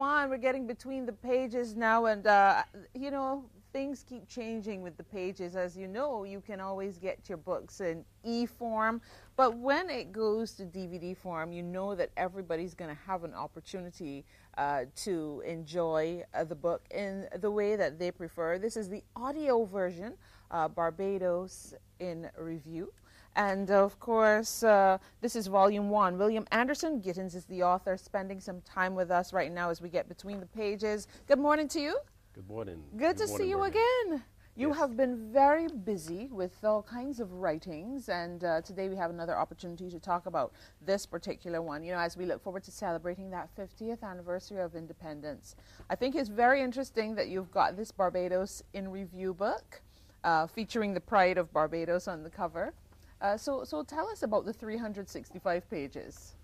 on. We're getting between the pages now, and uh, you know things keep changing with the pages. As you know, you can always get your books in e form, but when it goes to DVD form, you know that everybody's going to have an opportunity uh, to enjoy uh, the book in the way that they prefer. This is the audio version, uh, Barbados in Review. And of course, uh, this is volume one. William Anderson Gittins is the author, spending some time with us right now as we get between the pages. Good morning to you. Good morning. Good, Good to morning, see you Margaret. again. You Yes. have been very busy with all kinds of writings, and uh, today we have another opportunity to talk about this particular one. You know, as we look forward to celebrating that 50th anniversary of independence, I think it's very interesting that you've got this Barbados in Review book uh, featuring the pride of Barbados on the cover. Uh, so, so tell us about the 365 pages.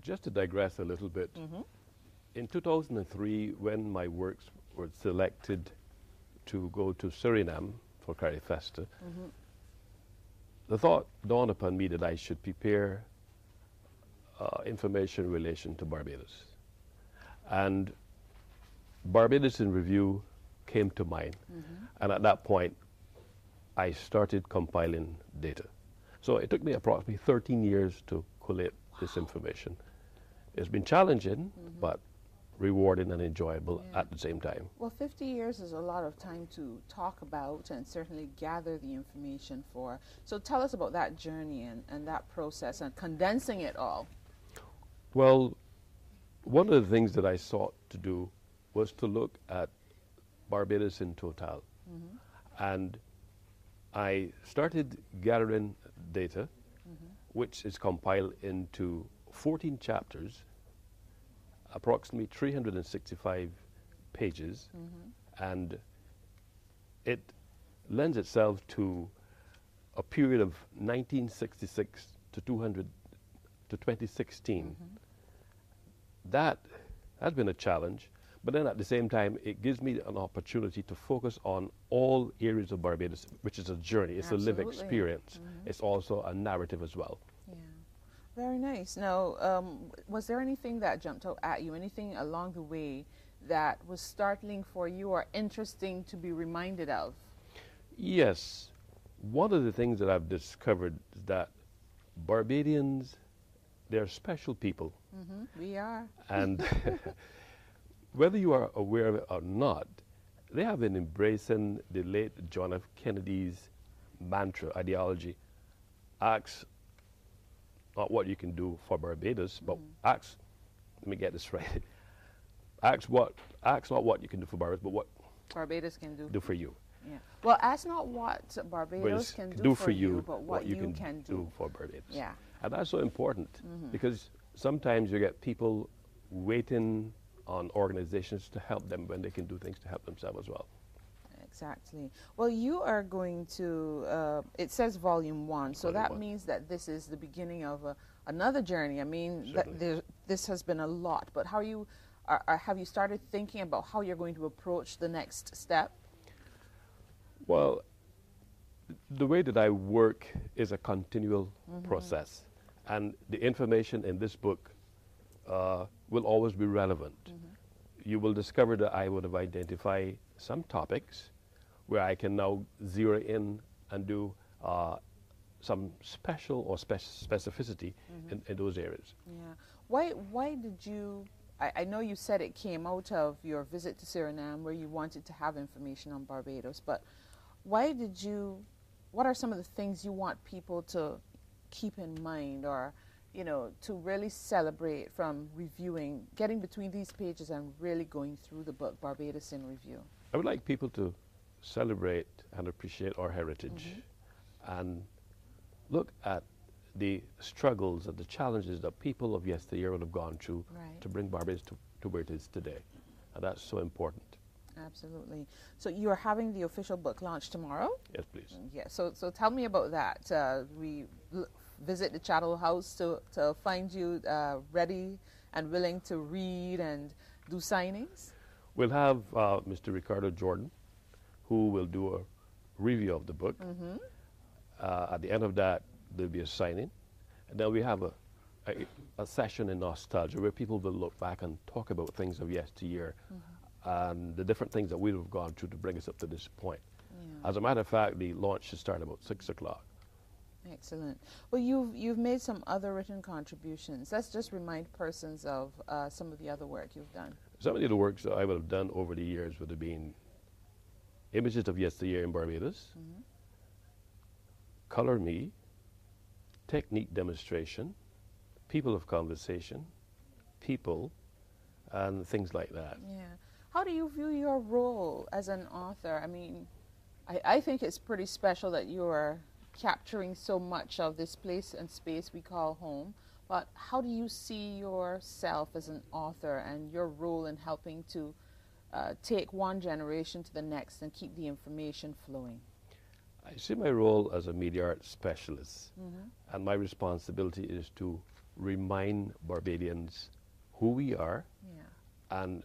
Just to digress a little bit, in 2003, when my works were selected to go to Suriname for Carifesta, the thought dawned upon me that I should prepare uh, information in relation to Barbados. And Barbados in Review came to mind. And at that point, I started compiling data. So it took me approximately 13 years to collate this information. It's been challenging, mm-hmm. but rewarding and enjoyable Yeah. at the same time. Well, 50 years is a lot of time to talk about and certainly gather the information for. So tell us about that journey and, and that process and condensing it all. Well, one of the things that I sought to do was to look at Barbados in total. Mm-hmm. And I started gathering data, mm-hmm. which is compiled into 14 chapters, approximately 365 pages, mm-hmm. and it lends itself to a period of 1966 to 200 to 2016. Mm-hmm. That has been a challenge, but then at the same time, it gives me an opportunity to focus on all areas of Barbados, which is a journey. It's a live Absolutely. experience. It's also a narrative as well. Yeah. Very nice. Now, um, was there anything that jumped out at you, anything along the way that was startling for you or interesting to be reminded of? Yes, one of the things that I've discovered is that Barbadians, they're special people. hmm We are. And whether you are aware of it or not, they have been embracing the late John F. Kennedy's mantra, ideology. Ask not what you can do for Barbados, but mm. ask, let me get this right. ask what, ask not what you can do for Barbados, but what Barbados can do. do for you. Yeah. Well, ask not what Barbados can can do, for you, you, but what, you, can, do. for Barbados. Yeah. And that's so important mm-hmm. because sometimes you get people waiting on organizations to help them when they can do things to help themselves as well. Exactly. Well, you are going to, uh, it says volume one, so Volume that one. means that this is the beginning of a, another journey. I mean, there, this has been a lot, but how you, are, are, have you started thinking about how you're going to approach the next step? Well, the way that I work is a continual process, and the information in this book uh, will always be relevant. You will discover that I would have identified some topics where I can now zero in and do uh, some special or spec- specificity in, in those areas. Yeah. Why, why did you, I, I know you said it came out of your visit to Suriname where you wanted to have information on Barbados, but why did you, what are some of the things you want people to keep in mind or, you know, to really celebrate from reviewing, getting between these pages and really going through the book, Barbados in Review? I would like people to celebrate and appreciate our heritage and look at the struggles and the challenges that people of yesteryear would have gone through Right. to bring Barbados to, to where it is today. And that's so important. Absolutely. So you are having the official book launch tomorrow? Yes, please. Yeah, so so tell me about that. Uh, we visit the Chattel House to to find you uh, ready and willing to read and do signings. We'll have uh, Mr. Ricardo Jordan, who will do a review of the book. Uh, at the end of that, there'll be a signing. And then we have a a, a, session in nostalgia where people will look back and talk about things of yesteryear mm-hmm. and the different things that we have gone through to bring us up to this point. Yeah. As a matter of fact, the launch should start about six o'clock. Excellent. Well, you've you've made some other written contributions. Let's just remind persons of uh, some of the other work you've done. Some of the works that I would have done over the years would have been images of yesteryear in Barbados, mm-hmm. color me, technique demonstration, people of conversation, people, and things like that. Yeah. How do you view your role as an author? I mean, I, I think it's pretty special that you are capturing so much of this place and space we call home. But how do you see yourself as an author and your role in helping to uh, take one generation to the next and keep the information flowing? I see my role as a media arts specialist, mm-hmm. and my responsibility is to remind Barbadians who we are yeah. and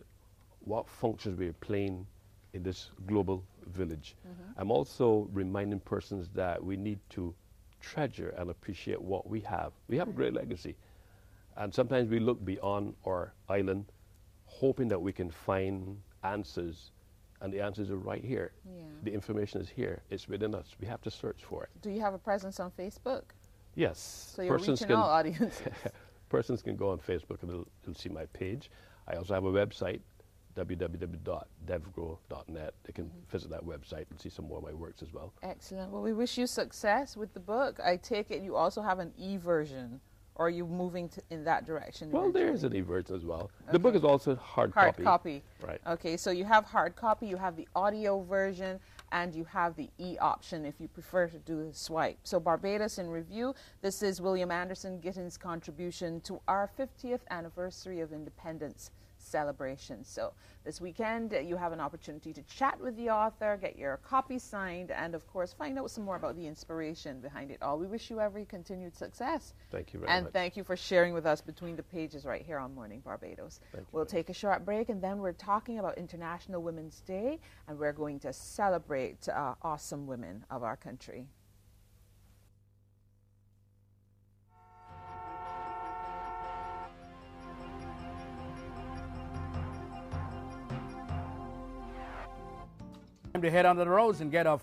what functions we are playing in this global village. Mm-hmm. I'm also reminding persons that we need to treasure and appreciate what we have. We have a great legacy. And sometimes we look beyond our island, hoping that we can find answers. And the answers are right here. Yeah. The information is here. It's within us. We have to search for it. Do you have a presence on Facebook? Yes. So you're persons reaching can, all audiences. persons can go on Facebook and they'll, they'll see my page. I also have a website, www.devgrow.net. They can visit that website and see some more of my works as well. Excellent. Well, we wish you success with the book. I take it you also have an e version. Or are you moving in that direction? Well, there is an e version as well. Okay. The book is also hard, copy. hard copy. copy. Right. Okay, so you have hard copy, you have the audio version, and you have the e option if you prefer to do the swipe. So, Barbados in Review, this is William Anderson Gittins' contribution to our 50th anniversary of independence celebration. So this weekend, uh, you have an opportunity to chat with the author, get your copy signed, and of course, find out some more about the inspiration behind it all. We wish you every continued success. Thank you very and much. And thank you for sharing with us between the pages right here on Morning Barbados. Thank we'll take a short break, and then we're talking about International Women's Day, and we're going to celebrate uh, awesome women of our country. To head onto the roads and get off.